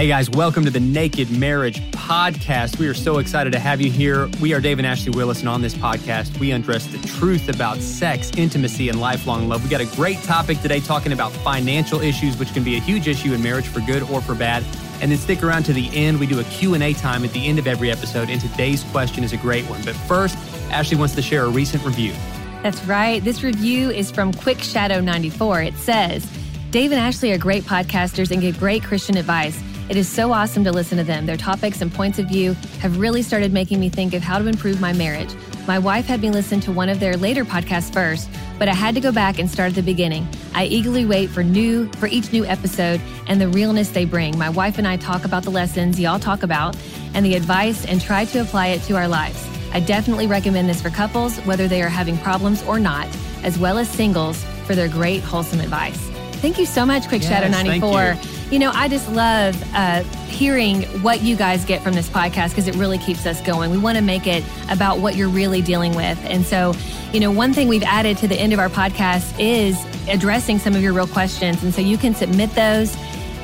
Hey guys, welcome to the Naked Marriage Podcast. We are so excited to have you here. We are Dave and Ashley Willis, and on this podcast, we undress the truth about sex, intimacy, and lifelong love. We got a great topic today talking about financial issues, which can be a huge issue in marriage for good or for bad. And then stick around to the end. We do a Q&A time at the end of every episode, and today's question is a great one. But first, Ashley wants to share a recent review. That's right. This review is from Quick Shadow 94. It says, Dave and Ashley are great podcasters and give great Christian advice. It is so awesome to listen to them. Their topics and points of view have really started making me think of how to improve my marriage. My wife had me listen to one of their later podcasts first, but I had to go back and start at the beginning. I eagerly wait for new for each new episode and the realness they bring. My wife and I talk about the lessons y'all talk about and the advice and try to apply it to our lives. I definitely recommend this for couples, whether they are having problems or not, as well as singles, for their great, wholesome advice. Thank you so much, Quick Shadow Yes, thank 94. You. Know, I just love uh, hearing what you guys get from this podcast because it really keeps us going. We want to make it about what you're really dealing with. And so, you know, one thing we've added to the end of our podcast is addressing some of your real questions. And so you can submit those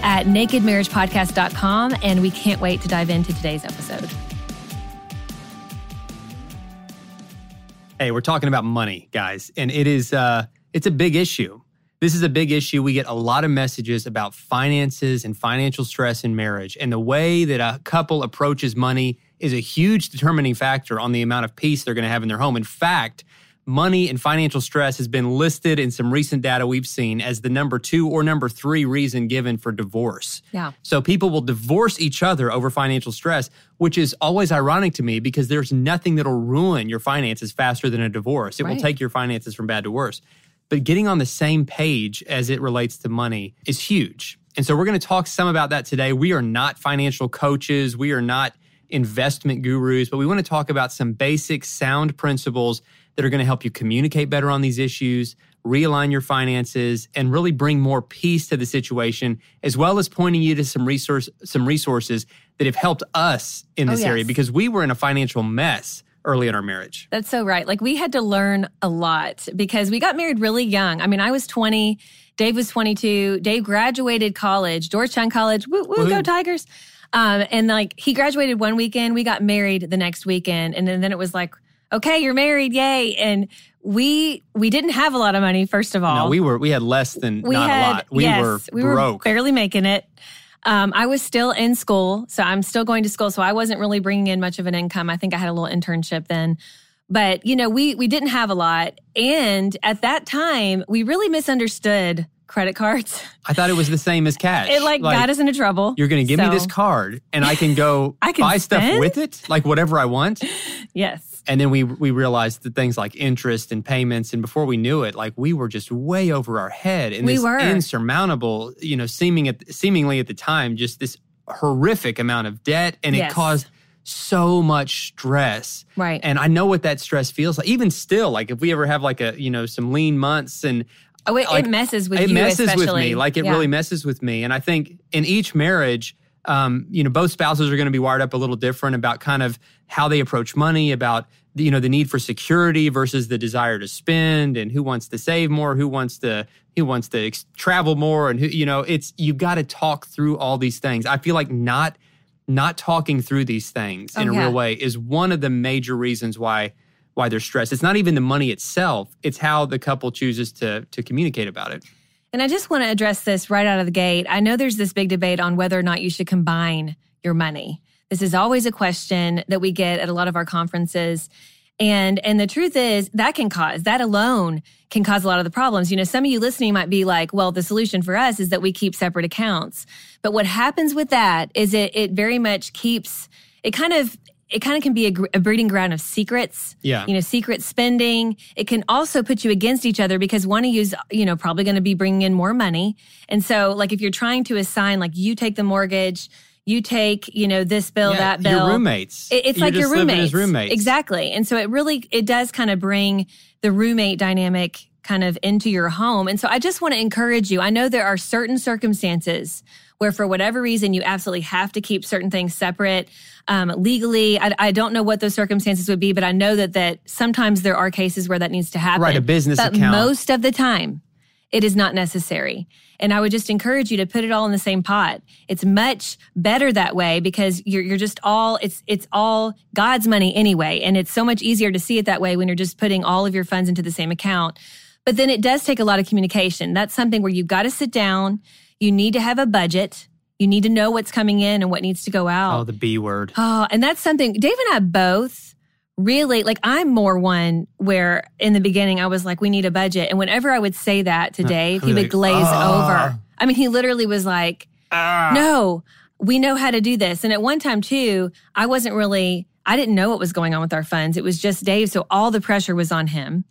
at nakedmarriagepodcast.com. And we can't wait to dive into today's episode. Hey, we're talking about money, guys, and it is uh it's a big issue. This is a big issue. We get a lot of messages about finances and financial stress in marriage, and the way that a couple approaches money is a huge determining factor on the amount of peace they're going to have in their home. In fact, money and financial stress has been listed in some recent data we've seen as the number 2 or number 3 reason given for divorce. Yeah. So people will divorce each other over financial stress, which is always ironic to me because there's nothing that'll ruin your finances faster than a divorce. It will take your finances from bad to worse. But getting on the same page as it relates to money is huge. And so we're going to talk some about that today. We are not financial coaches, we are not investment gurus, but we want to talk about some basic sound principles that are going to help you communicate better on these issues, realign your finances, and really bring more peace to the situation, as well as pointing you to some resource some resources that have helped us in Oh, this area because we were in a financial mess early in our marriage. That's so right. Like we had to learn a lot because we got married really young. I mean, I was 20, Dave was 22. Dave graduated college, Georgetown College. Woo, woo, go Tigers. Um, and like he graduated one weekend, we got married the next weekend. And then, then it was like, okay, you're married. Yay. And we, we didn't have a lot of money, first of all. No, we were we had less than we not had, a lot. We yes, were we broke. were barely making it. Um, I was still in school, so I'm still going to school. So I wasn't really bringing in much of an income. I think I had a little internship then, but you know, we we didn't have a lot, and at that time, we really misunderstood credit cards. I thought it was the same as cash. It like, got us into trouble. You're going to give me this card, and I can go I can buy stuff with it, like whatever I want. Yes. And then we we realized that things like interest and payments, and before we knew it, like we were just way over our head, and We this were. insurmountable, you know, seeming at seemingly at the time, just this horrific amount of debt, and Yes. it caused so much stress. Right. And I know what that stress feels like. Even still, like if we ever have like a you know some lean months and Oh, it, like, it messes with it you. messes with me like it Yeah. really messes with me and i think in each marriage um, you know both spouses are going to be wired up a little different about kind of how they approach money about you know the need for security versus the desire to spend and who wants to save more who wants to who wants to ex- travel more and who you know it's you've got to talk through all these things i feel like not not talking through these things in Oh, a yeah. real way is one of the major reasons why why they're stressed. It's not even the money itself, it's how the couple chooses to to communicate about it. And I just want to address this right out of the gate. I know there's this big debate on whether or not you should combine your money. This is always a question that we get at a lot of our conferences. And and the truth is that can cause that alone can cause a lot of the problems. You know, some of you listening might be like, well, the solution for us is that we keep separate accounts. But what happens with that is it it very much keeps it kind of it kind of can be a, a, breeding ground of secrets. Yeah. You know, secret spending. It can also put you against each other because one of you's, you know, probably going to be bringing in more money. And so, like, if you're trying to assign, like, you take the mortgage, you take, you know, this bill, Yeah, that bill. Your roommates. It- it's You're like your roommates. roommates. Exactly. And so it really, it does kind of bring the roommate dynamic kind of into your home. And so I just want to encourage you. I know there are certain circumstances where for whatever reason you absolutely have to keep certain things separate um, legally. I, I don't know what those circumstances would be, but I know that that sometimes there are cases where that needs to happen. Right, a business but account. most of the time, it is not necessary. And I would just encourage you to put it all in the same pot. It's much better that way because you're you're just all it's it's all God's money anyway, and it's so much easier to see it that way when you're just putting all of your funds into the same account. But then it does take a lot of communication. That's something where you've got to sit down. You need to have a budget. You need to know what's coming in and what needs to go out. Oh, the B word. Oh, and that's something Dave and I both really like. I'm more one where in the beginning I was like, we need a budget. And whenever I would say that to Dave, he would glaze "Ah." over. I mean, he literally was like, Ah. no, we know how to do this. And at one time too, I wasn't really, I didn't know what was going on with our funds. It was just Dave. So all the pressure was on him.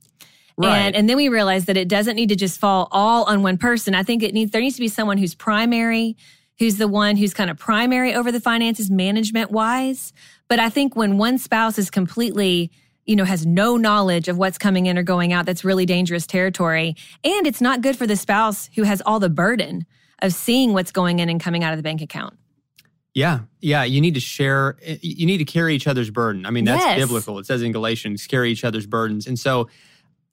Right. And, and then we realized that it doesn't need to just fall all on one person. I think it needs, there needs to be someone who's primary, who's the one who's kind of primary over the finances management wise. But I think when one spouse is completely, you know, has no knowledge of what's coming in or going out, that's really dangerous territory. And it's not good for the spouse who has all the burden of seeing what's going in and coming out of the bank account. Yeah, yeah. You need to share. Eh, you need to carry each other's burden. I mean, that's Yes. biblical. It says in Galatians, carry each other's burdens. And so,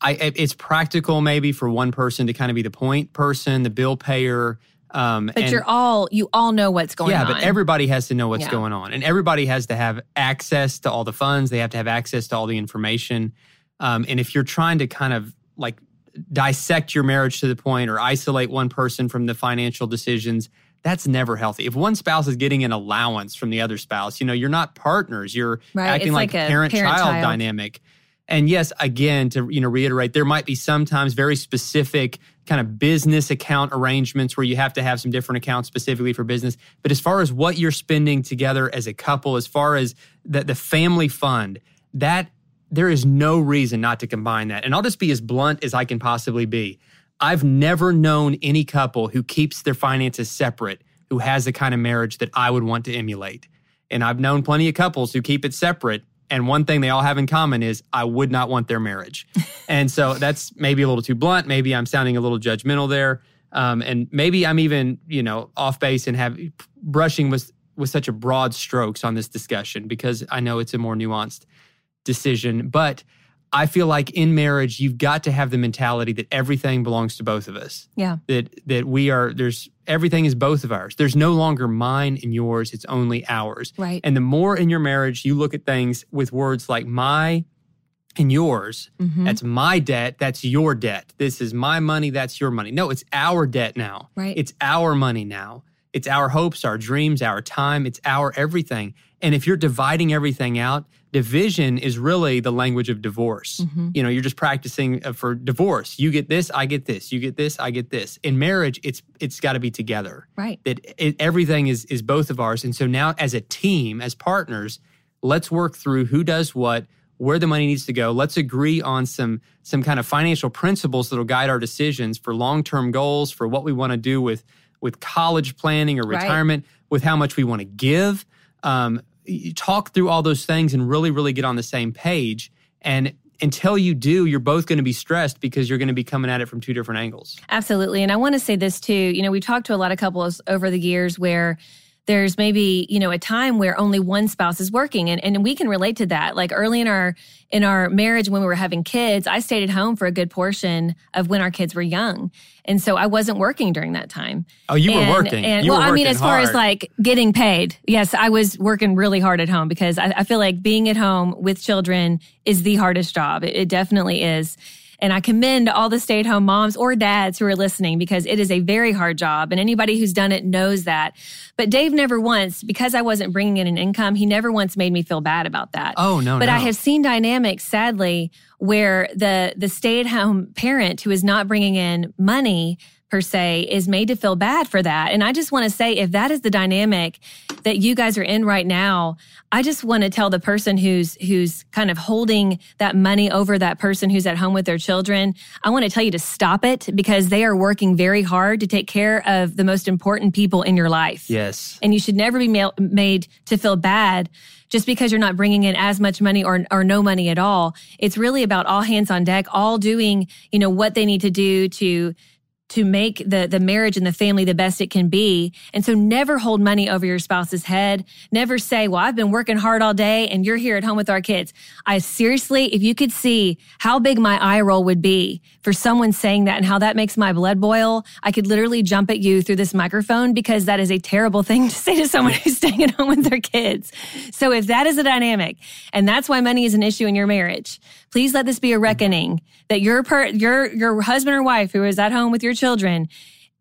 I it's practical maybe for one person to kind of be the point person, the bill payer. Um, But and- you're all, you all know what's going yeah, on. Yeah, but everybody has to know what's Yeah. going on, and everybody has to have access to all the funds. They have to have access to all the information. Um, and if you're trying to kind of like dissect your marriage to the point or isolate one person from the financial decisions, that's never healthy. If one spouse is getting an allowance from the other spouse, you know, you're not partners. You're Right, acting it's like, like a a parent-child parent-child. dynamic. And yes, again, to you know reiterate, there might be sometimes very specific kind of business account arrangements where you have to have some different accounts specifically for business. But as far as what you're spending together as a couple, as far as the, the family fund, that there is no reason not to combine that. And I'll just be as blunt as I can possibly be. I've never known any couple who keeps their finances separate who has the kind of marriage that I would want to emulate. And I've known plenty of couples who keep it separate. And one thing they all have in common is I would not want their marriage. and so that's maybe a little too blunt. Maybe I'm sounding a little judgmental there. Um, and maybe I'm even, you know, off base and have brushing with with such a broad strokes on this discussion because I know it's a more nuanced decision. But I feel like in marriage, you've got to have the mentality that everything belongs to both of us. yeah. That that we are there's everything is both of ours. There's no longer mine and yours. It's only ours. Right. And the more in your marriage you look at things with words like my and yours, Mhm. that's my debt, that's your debt. This is my money, that's your money. No, it's our debt now. Right. It's our money now. It's our hopes, our dreams, our time, it's our everything. And if you're dividing everything out, division is really the language of divorce. Mm-hmm. You know, you're just practicing uh, for divorce. You get this, I get this. You get this, I get this. In marriage, it's it's got to be together Right. that it, everything is is both of ours and so now as a team as partners let's work through who does what where the money needs to go let's agree on some some kind of financial principles that'll guide our decisions for long-term goals for what we want to do with with college planning or Right. retirement with how much we want to give um, talk through all those things and really really get on the same page and until you do you're both going to be stressed because you're going to be coming at it from two different angles Absolutely. And I want to say this too. You know, we talked to a lot of couples over the years where there's maybe you know a time where only one spouse is working and, and we can relate to that. Like early in our in our marriage when we were having kids i stayed at home for a good portion of when our kids were young and so i wasn't working during that time. Oh, you and, were working. and You well were i mean as far as like getting paid yes i was working really hard at home because i, I feel like being at home with children is the hardest job. It, it definitely is and I commend all the stay at home moms or dads who are listening because it is a very hard job. And anybody who's done it knows that. But Dave never once, because I wasn't bringing in an income, he never once made me feel bad about that. Oh, no, But no. I have seen dynamics, sadly, where the, the stay at home parent who is not bringing in money per se is made to feel bad for that. And I just want to say, if that is the dynamic that you guys are in right now, I just want to tell the person who's who's kind of holding that money over that person who's at home with their children, I want to tell you to stop it because they are working very hard to take care of the most important people in your life. yes. And you should never be ma- made to feel bad just because you're not bringing in as much money or, or no money at all. It's really about all hands on deck, all doing, you know, what they need to do to to make the the marriage and the family the best it can be. And so never hold money over your spouse's head. Never say, "Well, I've been working hard all day and you're here at home with our kids." I seriously, if you could see how big my eye roll would be for someone saying that and how that makes my blood boil, I could literally jump at you through this microphone because that is a terrible thing to say to someone who's staying at home with their kids. So if that is a dynamic and that's why money is an issue in your marriage, please let this be a reckoning that your per, your your husband or wife who is at home with your children,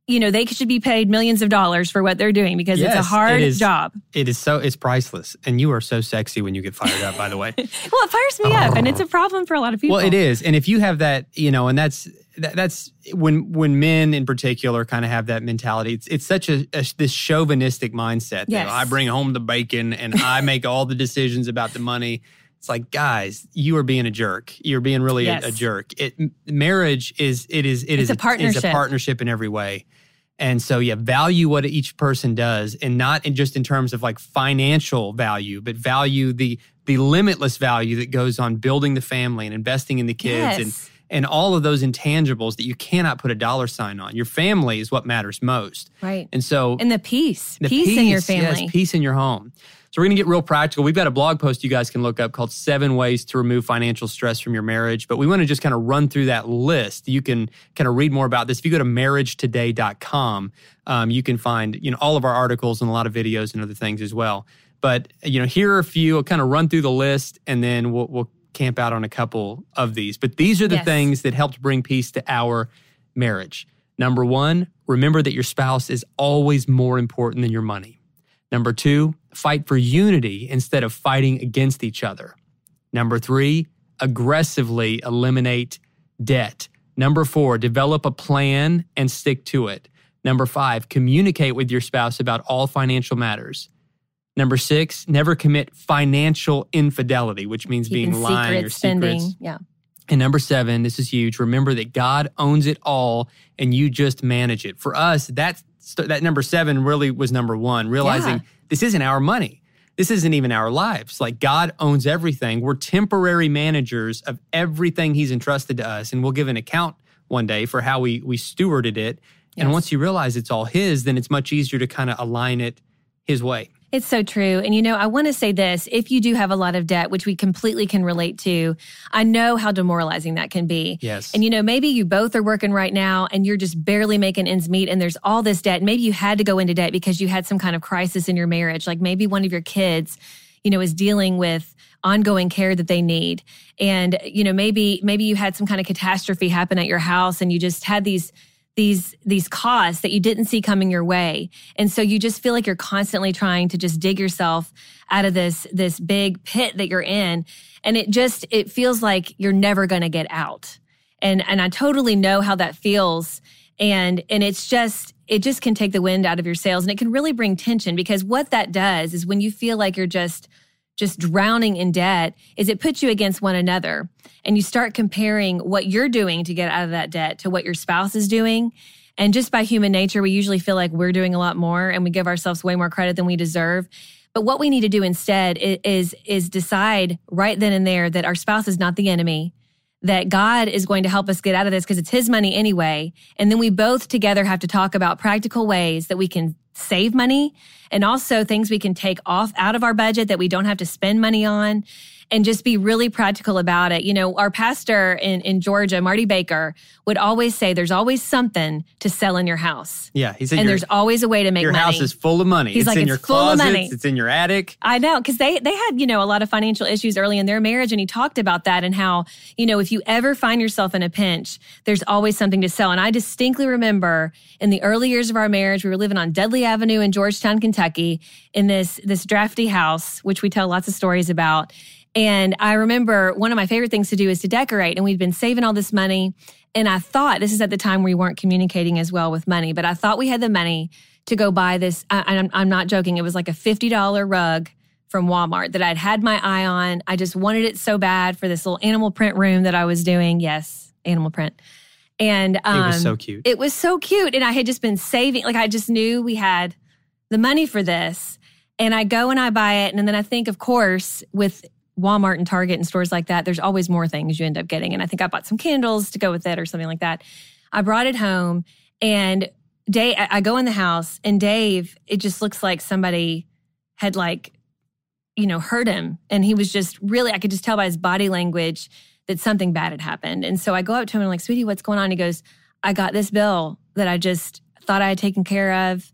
you know, they should be paid millions of dollars for what they're doing because it's a hard it is. job. It is so it's priceless. And you are so sexy when you get fired up, by the way. Well, it fires me up and it's a oh. problem for a lot of people. Well, it is, and if you have that, you know, and that's that, that's when when men in particular kind of have that mentality. It's it's such a, a this chauvinistic mindset. that Yes. I bring home the bacon and I make all the decisions about the money. It's like, guys, you are being a jerk. You're being really Yes. a, a jerk. It marriage is it is it It's is a It's a partnership. partnership in every way. And so, yeah, value what each person does, and not in just in terms of like financial value, but value the the limitless value that goes on building the family and investing in the kids and Yes. and all of those intangibles that you cannot put a dollar sign on. Your family is what matters most. Right. And so And the peace, the peace, in your family. Yes, peace in your home. So we're going to get real practical. We've got a blog post you guys can look up called Seven Ways to Remove Financial Stress from Your Marriage. But we want to just kind of run through that list. You can kind of read more about this. If you go to marriagetoday.com, um, you can find, you know, all of our articles and a lot of videos and other things as well. But, you know, here are a few. I'll kind of run through the list and then we'll, we'll camp out on a couple of these. But these are the Yes. things that helped bring peace to our marriage. Number one, remember that your spouse is always more important than your money. Number two, fight for unity instead of fighting against each other. Number three, aggressively eliminate debt. Number four, develop a plan and stick to it. Number five, communicate with your spouse about all financial matters. Number six, never commit financial infidelity, which means Keeping being lying secret or spending. secrets. Yeah. And number seven, this is huge. Remember that God owns it all and you just manage it. For us, that's that number seven really was number one, realizing Yeah. this isn't our money. This isn't even our lives. Like God owns everything. We're temporary managers of everything He's entrusted to us. And we'll give an account one day for how we we stewarded it. And once you realize it's all His, then it's much easier to kind of align it His way. It's so true. And you know, I want to say this if you do have a lot of debt, which we completely can relate to, I know how demoralizing that can be. Yes. And you know, maybe you both are working right now and you're just barely making ends meet and there's all this debt. Maybe you had to go into debt because you had some kind of crisis in your marriage. Like maybe one of your kids, you know, is dealing with ongoing care that they need. And, you know, maybe, maybe you had some kind of catastrophe happen at your house and you just had these these these costs that you didn't see coming your way. And so you just feel like you're constantly trying to just dig yourself out of this this big pit that you're in. And it just it feels like you're never going to get out. And and I totally know how that feels. And and it's just it just can take the wind out of your sails and it can really bring tension because what that does is when you feel like you're just just drowning in debt is it puts you against one another. And you start comparing what you're doing to get out of that debt to what your spouse is doing. And just by human nature we usually feel like we're doing a lot more and we give ourselves way more credit than we deserve. But what we need to do instead is is decide right then and there that our spouse is not the enemy that God is going to help us get out of this because it's his money anyway. And then we both together have to talk about practical ways that we can save money and also things we can take off out of our budget that we don't have to spend money on and just be really practical about it. You know, our pastor in, in Georgia, Marty Baker, would always say there's always something to sell in your house. Yeah, he said And your, there's always a way to make your money. house is full of money. He's it's like, in "It's your full of money." It's in your attic. I know because they they had you know a lot of financial issues early in their marriage, and he talked about that and how you know if you ever find yourself in a pinch, there's always something to sell. And I distinctly remember in the early years of our marriage, we were living on Dudley Avenue in Georgetown, Kentucky, in this this drafty house, which we tell lots of stories about. And I remember one of my favorite things to do is to decorate, and we'd been saving all this money. And I thought this is at the time we weren't communicating as well with money, but I thought we had the money to go buy this. I, I'm, I'm not joking. It was like a $50 rug from Walmart that I'd had my eye on. I just wanted it so bad for this little animal print room that I was doing. Yes, animal print. And um, it was so cute. It was so cute. And I had just been saving, like, I just knew we had the money for this. And I go and I buy it. And then I think, of course, with Walmart and Target and stores like that, there's always more things you end up getting. And I think I bought some candles to go with it or something like that. I brought it home and Dave, I go in the house and Dave, it just looks like somebody had like, you know, hurt him. And he was just really, I could just tell by his body language that something bad had happened. And so I go up to him and I'm like, sweetie, what's going on? He goes, I got this bill that I just thought I had taken care of.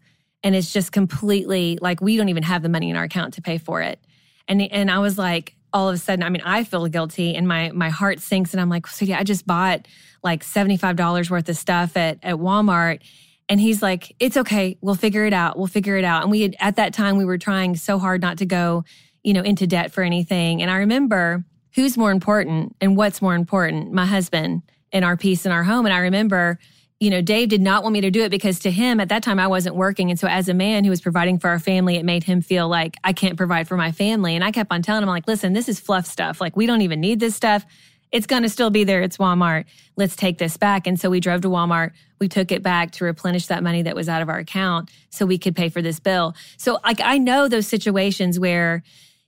And it's just completely like we don't even have the money in our account to pay for it. And and I was like, all of a sudden, I mean, I feel guilty and my my heart sinks and I'm like, so yeah, I just bought like $75 worth of stuff at, at Walmart. And he's like, it's okay. We'll figure it out. We'll figure it out. And we had, at that time, we were trying so hard not to go, you know, into debt for anything. And I remember who's more important and what's more important, my husband and our peace in our home. And I remember, you know, Dave did not want me to do it because to him at that time I wasn't working. And so as a man who was providing for our family, it made him feel like I can't provide for my family. And I kept on telling him, like, listen, this is fluff stuff. Like, we don't even need this stuff. It's going to still be there. It's Walmart. Let's take this back. And so we drove to Walmart. We took it back to replenish that money that was out of our account so we could pay for this bill. So like I know those situations where,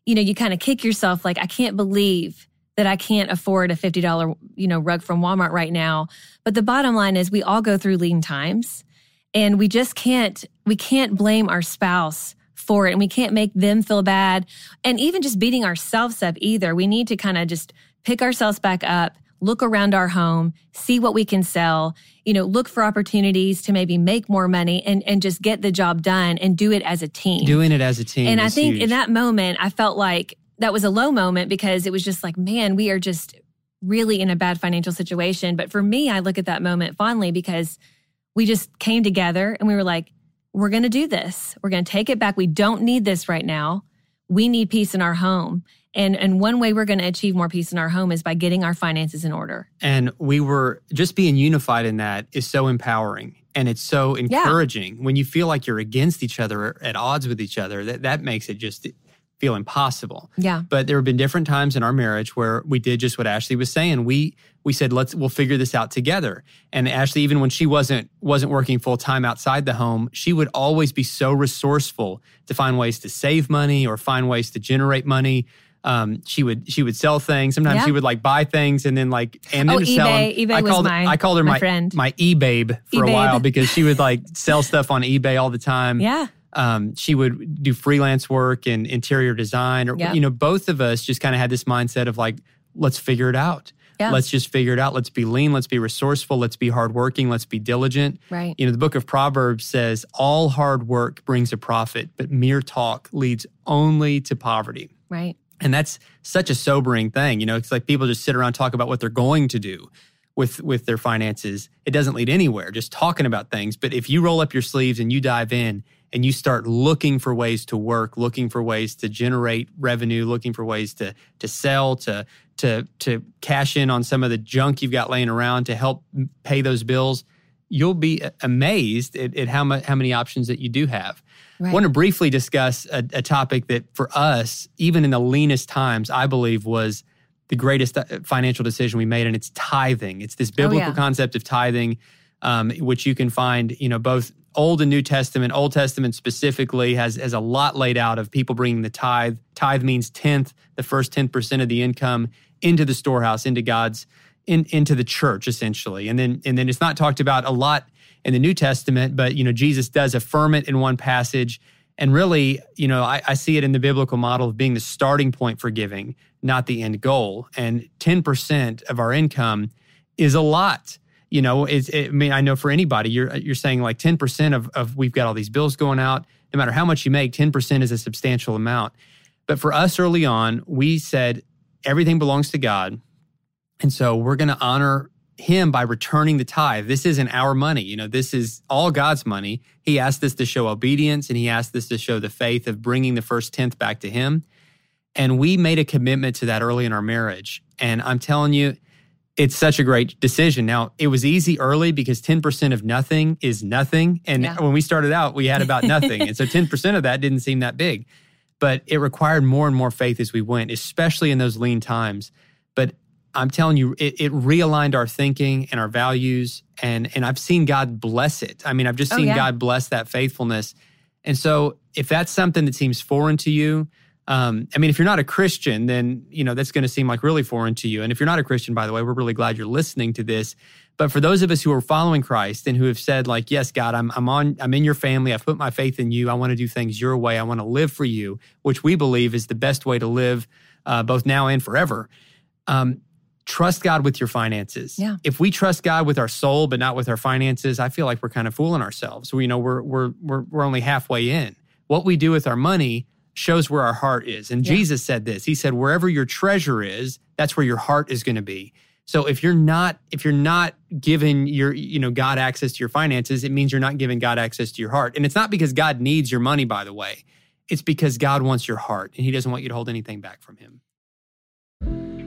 you know, you kind of kick yourself like, I can't believe that I can't afford a $50, you know, rug from Walmart right now. But the bottom line is we all go through lean times and we just can't, we can't blame our spouse for it and we can't make them feel bad and even just beating ourselves up either. We need to kind of just pick ourselves back up, look around our home, see what we can sell, you know, look for opportunities to maybe make more money and, and just get the job done and do it as a team. Doing it as a team. And I think huge. in that moment, I felt like that was a low moment because it was just like, man, we are just really in a bad financial situation. But for me, I look at that moment fondly because we just came together and we were like, we're going to do this. We're going to take it back. We don't need this right now. We need peace in our home. And, and one way we're going to achieve more peace in our home is by getting our finances in order. And we were just being unified in that is so empowering and it's so encouraging when you feel like you're against each other or at odds with each other that that makes it just feel impossible. Yeah. But there have been different times in our marriage where we did just what Ashley was saying. We we said let's we'll figure this out together. And Ashley even when she wasn't wasn't working full time outside the home, she would always be so resourceful to find ways to save money or find ways to generate money. Um, she would she would sell things. Sometimes Yeah. she would like buy things and then like and Oh, then to sell them. eBay. eBay I was called my- I called her my my friend. my e-babe for a while because she would like sell stuff on eBay all the time. Yeah. Um, she would do freelance work and interior design, or you know, both of us just kind of had this mindset of like, let's figure it out. Yeah. Let's just figure it out. Let's be lean. Let's be resourceful. Let's be hardworking. Let's be diligent. Right. You know, the book of Proverbs says, all hard work brings a profit, but mere talk leads only to poverty. Right. And that's such a sobering thing. You know, it's like people just sit around and talk about what they're going to do with with their finances. It doesn't lead anywhere, just talking about things. But if you roll up your sleeves and you dive in and you start looking for ways to work, looking for ways to generate revenue, looking for ways to to sell, to to to cash in on some of the junk you've got laying around to help pay those bills, you'll be amazed at, at how much how many options that you do have. Right. I want to briefly discuss a, a topic that for us, even in the leanest times, I believe was the greatest uh, financial decision we made, and it's tithing. It's this biblical Oh, yeah. concept of tithing, um, which you can find, you know, both Old and New Testament. Old Testament specifically has has a lot laid out of people bringing the tithe. Tithe means tenth, the first ten percent of the income into the storehouse, into God's in, into the church essentially. And then and then it's not talked about a lot in the New Testament, but you know, Jesus does affirm it in one passage. And really, you know, I, I see it in the biblical model of being the starting point for giving, not the end goal. And 10% of our income is a lot you know it, i mean i know for anybody you're you're saying like 10% of, of we've got all these bills going out. No matter how much you make 10% is a substantial amount. But for us early on we said everything belongs to god. And so we're going to honor him by returning the tithe. This isn't our money. You know this is all god's money. He asked us to show obedience and he asked us to show the faith of bringing the first tenth back to him. And we made a commitment to that early in our marriage. And i'm telling you it's such a great decision. Now, it was easy early because 10% of nothing is nothing. And yeah. when we started out, we had about nothing. and so 10% of that didn't seem that big. But it required more and more faith as we went, especially in those lean times. But I'm telling you, it, it realigned our thinking and our values. And, and I've seen God bless it. I mean, I've just oh, seen yeah. God bless that faithfulness. And so if that's something that seems foreign to you, um, I mean, if you're not a Christian, then you know that's going to seem like really foreign to you. And if you're not a Christian, by the way, we're really glad you're listening to this. But for those of us who are following Christ and who have said, like, yes, God, I'm I'm on, I'm in your family. I've put my faith in you. I want to do things your way. I want to live for you, which we believe is the best way to live, uh, both now and forever. Um, trust God with your finances. Yeah. If we trust God with our soul but not with our finances, I feel like we're kind of fooling ourselves. We you know we're we're we're we're only halfway in. What we do with our money shows where our heart is. And yeah. Jesus said this. He said, wherever your treasure is, that's where your heart is going to be. So if you're not if you're not giving your you know God access to your finances, it means you're not giving God access to your heart. And it's not because God needs your money by the way. It's because God wants your heart and he doesn't want you to hold anything back from him.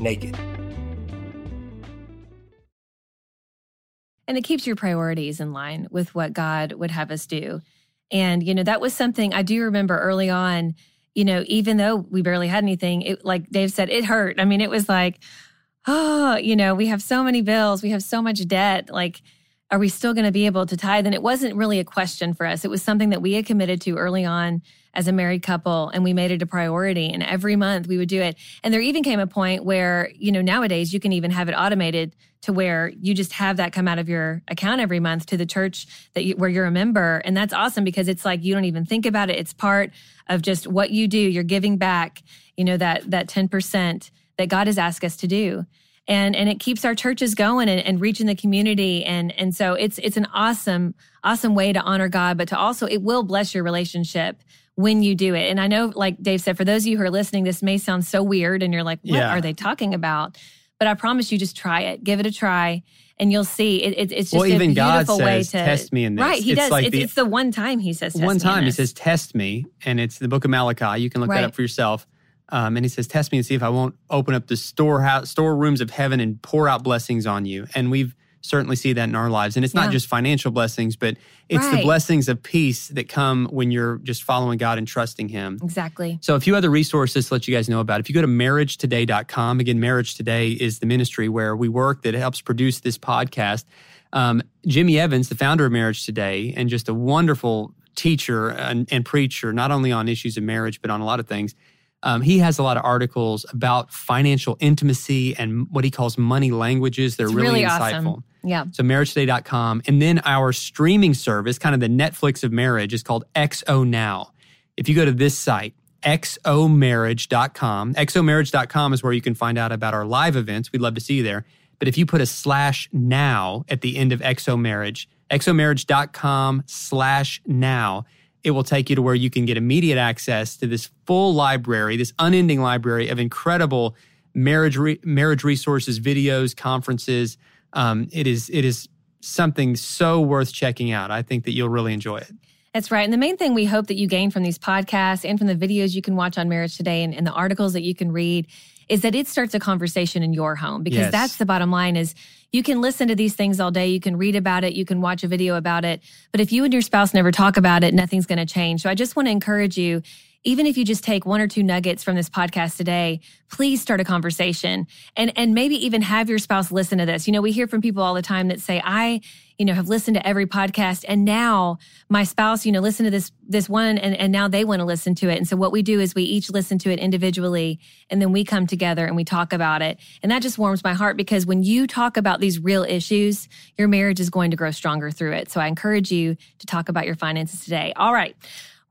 naked. And it keeps your priorities in line with what God would have us do. And, you know, that was something I do remember early on, you know, even though we barely had anything, it, like Dave said, it hurt. I mean, it was like, oh, you know, we have so many bills, we have so much debt. Like, are we still going to be able to tithe? And it wasn't really a question for us. It was something that we had committed to early on as a married couple and we made it a priority and every month we would do it. And there even came a point where you know nowadays you can even have it automated to where you just have that come out of your account every month to the church that you, where you're a member. And that's awesome because it's like you don't even think about it. It's part of just what you do. You're giving back you know that that 10% that God has asked us to do. And and it keeps our churches going and, and reaching the community. And and so it's it's an awesome awesome way to honor God but to also it will bless your relationship when you do it and I know like Dave said for those of you who are listening this may sound so weird and you're like what Yeah. are they talking about but I promise you just try it give it a try and you'll see it, it, it's just Well, a even God beautiful way says, to "Test me in this." right he It's does like it's, the- it's the one time he says test One time he says, "Test me," and it's the Book of Malachi. You can look Right. that up for yourself. Um, and he says, "Test me and see if I won't open up the storehouse, storerooms of heaven and pour out blessings on you." And we've certainly see that in our lives. And it's Yeah. not just financial blessings, but it's the blessings of peace that come when you're just following God and trusting Him. exactly So, a few other resources to let you guys know about. If you go to marriagetoday.com, again, Marriage Today is the ministry where we work that helps produce this podcast. Um, Jimmy Evans, the founder of Marriage Today, and just a wonderful teacher and, and preacher, not only on issues of marriage, but on a lot of things. Um, he has a lot of articles about financial intimacy and what he calls money languages. They're really, really insightful. awesome yeah So marriagetoday.com. And then our streaming service, kind of the Netflix of marriage, is called XO Now. If you go to this site, xomarriage.com, xomarriage.com is where you can find out about our live events. We'd love to see you there. But if you put a slash now at the end of XO Marriage, xomarriage.com slash now, it will take you to where you can get immediate access to this full library, this unending library of incredible marriage re- marriage resources, videos, conferences. Um, it is it is something so worth checking out. I think that you'll really enjoy it. That's right. And the main thing we hope that you gain from these podcasts and from the videos you can watch on Marriage Today and, and the articles that you can read is that it starts a conversation in your home because Yes. that's the bottom line is you can listen to these things all day. You can read about it. You can watch a video about it. But if you and your spouse never talk about it, nothing's going to change. So I just want to encourage you, even if you just take one or two nuggets from this podcast today, please start a conversation and, and maybe even have your spouse listen to this. You know, we hear from people all the time that say, I, you know, have listened to every podcast and now my spouse, you know, listen to this, this one and, and now they want to listen to it. And so what we do is we each listen to it individually and then we come together and we talk about it. And that just warms my heart because when you talk about these real issues, your marriage is going to grow stronger through it. So I encourage you to talk about your finances today. All right.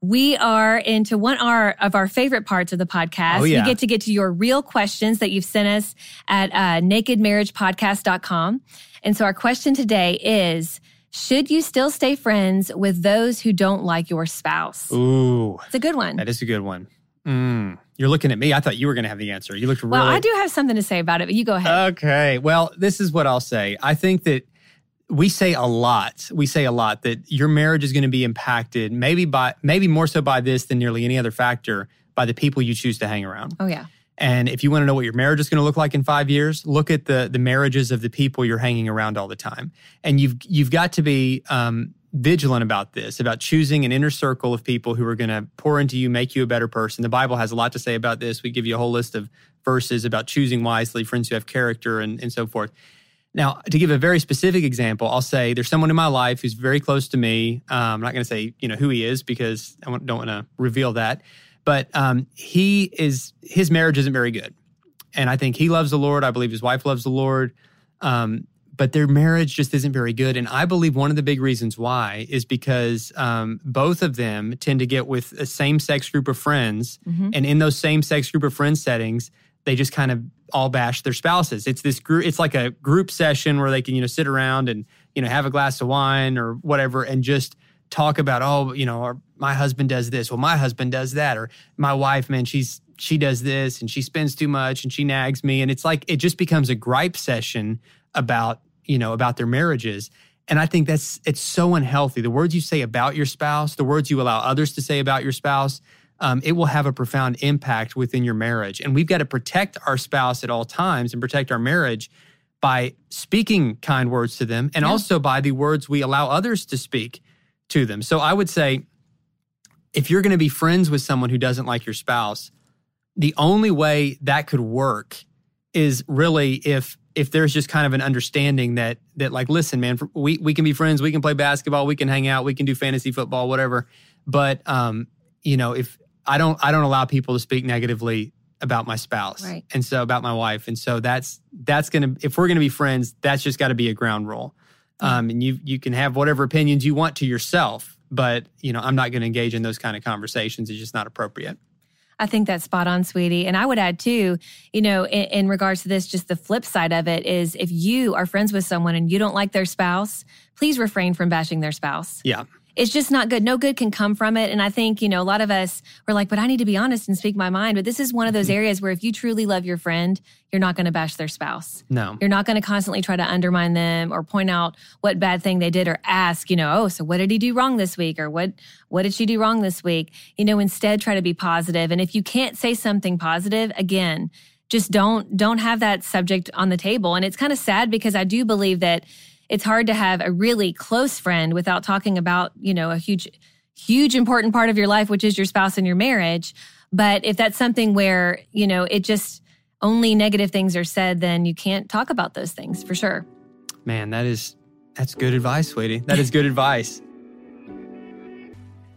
We are into one our, of our favorite parts of the podcast. Oh, yeah. We get to get to your real questions that you've sent us at uh, nakedmarriagepodcast.com. And so our question today is, should you still stay friends with those who don't like your spouse? Ooh, It's a good one. that is a good one. Mm. You're looking at me. I thought you were going to have the answer. You looked really. well, I do have something to say about it, but you go ahead. Okay. Well, this is what I'll say. I think that we say a lot. We say a lot that your marriage is going to be impacted, maybe by maybe more so by this than nearly any other factor, by the people you choose to hang around. oh, yeah. And if you want to know what your marriage is going to look like in five years, look at the the marriages of the people you're hanging around all the time. And you've you've got to be um, vigilant about this, about choosing an inner circle of people who are going to pour into you, make you a better person. The Bible has a lot to say about this. We give you a whole list of verses about choosing wisely, friends who have character, and, and so forth. Now, to give a very specific example, I'll say there's someone in my life who's very close to me. Um, I'm not going to say you know who he is because I don't want to reveal that, but um, he is his marriage isn't very good, and I think he loves the Lord. I believe his wife loves the Lord, um, but their marriage just isn't very good. And I believe one of the big reasons why is because um, both of them tend to get with a same sex group of friends, Mhm. and in those same sex group of friends settings, they just kind of all bash their spouses. It's this group. It's like a group session where they can you know sit around and you know have a glass of wine or whatever and just talk about oh you know my husband does this well my husband does that or my wife man she's she does this and she spends too much and she nags me and it's like it just becomes a gripe session about you know about their marriages and i think that's it's so unhealthy the words you say about your spouse the words you allow others to say about your spouse um, it will have a profound impact within your marriage. And we've got to protect our spouse at all times and protect our marriage by speaking kind words to them and Yeah. also by the words we allow others to speak to them. So i would say if you're going to be friends with someone who doesn't like your spouse the only way that could work is really if if there's just kind of an understanding that that like listen man we we can be friends we can play basketball we can hang out we can do fantasy football whatever. But um you know, if I don't I don't allow people to speak negatively about my spouse Right. and so about my wife and so that's that's gonna if we're gonna be friends that's just got to be a ground rule um, and you you can have whatever opinions you want to yourself but you know i'm not going to engage in those kind of conversations it's just not appropriate I think that's spot on, sweetie. And I would add too, you know, in, in, regards to this, just the flip side of it is if you are friends with someone and you don't like their spouse, please refrain from bashing their spouse. yeah It's just not good. No good can come from it. And I think, you know, a lot of us were like, but I need to be honest and speak my mind. But this is one of those mm-hmm. areas where if you truly love your friend, you're not going to bash their spouse. no You're not going to constantly try to undermine them or point out what bad thing they did or ask, you know, oh, so what did he do wrong this week or what what did she do wrong this week? You know, instead try to be positive. And if you can't say something positive, again, just don't don't have that subject on the table. And it's kind of sad because I do believe that it's hard to have a really close friend without talking about, you know, a huge huge important part of your life which is your spouse and your marriage. But if that's something where, you know, it just only negative things are said, then you can't talk about those things for sure. Man, that is that's good advice, sweetie. That is good advice.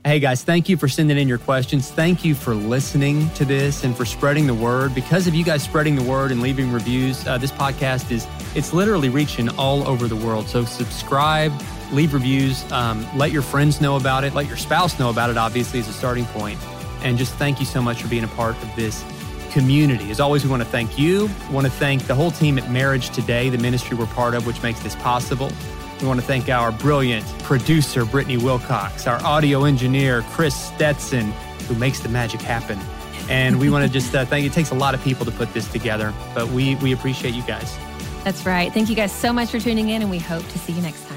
Hey guys, thank you for sending in your questions. Thank you for listening to this and for spreading the word. Because of you guys spreading the word and leaving reviews, uh, this podcast is it's literally reaching all over the world. So subscribe, leave reviews, um, let your friends know about it, let your spouse know about it. Obviously, as a starting point. And just thank you so much for being a part of this community. As always, we want to thank you. Want to thank the whole team at Marriage Today, the ministry we're part of, which makes this possible. We want to thank our brilliant producer, Brittany Wilcox, our audio engineer, Chris Stetson, who makes the magic happen. And we want to just uh, thank, it takes a lot of people to put this together, but we, we appreciate you guys. That's right. Thank you guys so much for tuning in, and we hope to see you next time.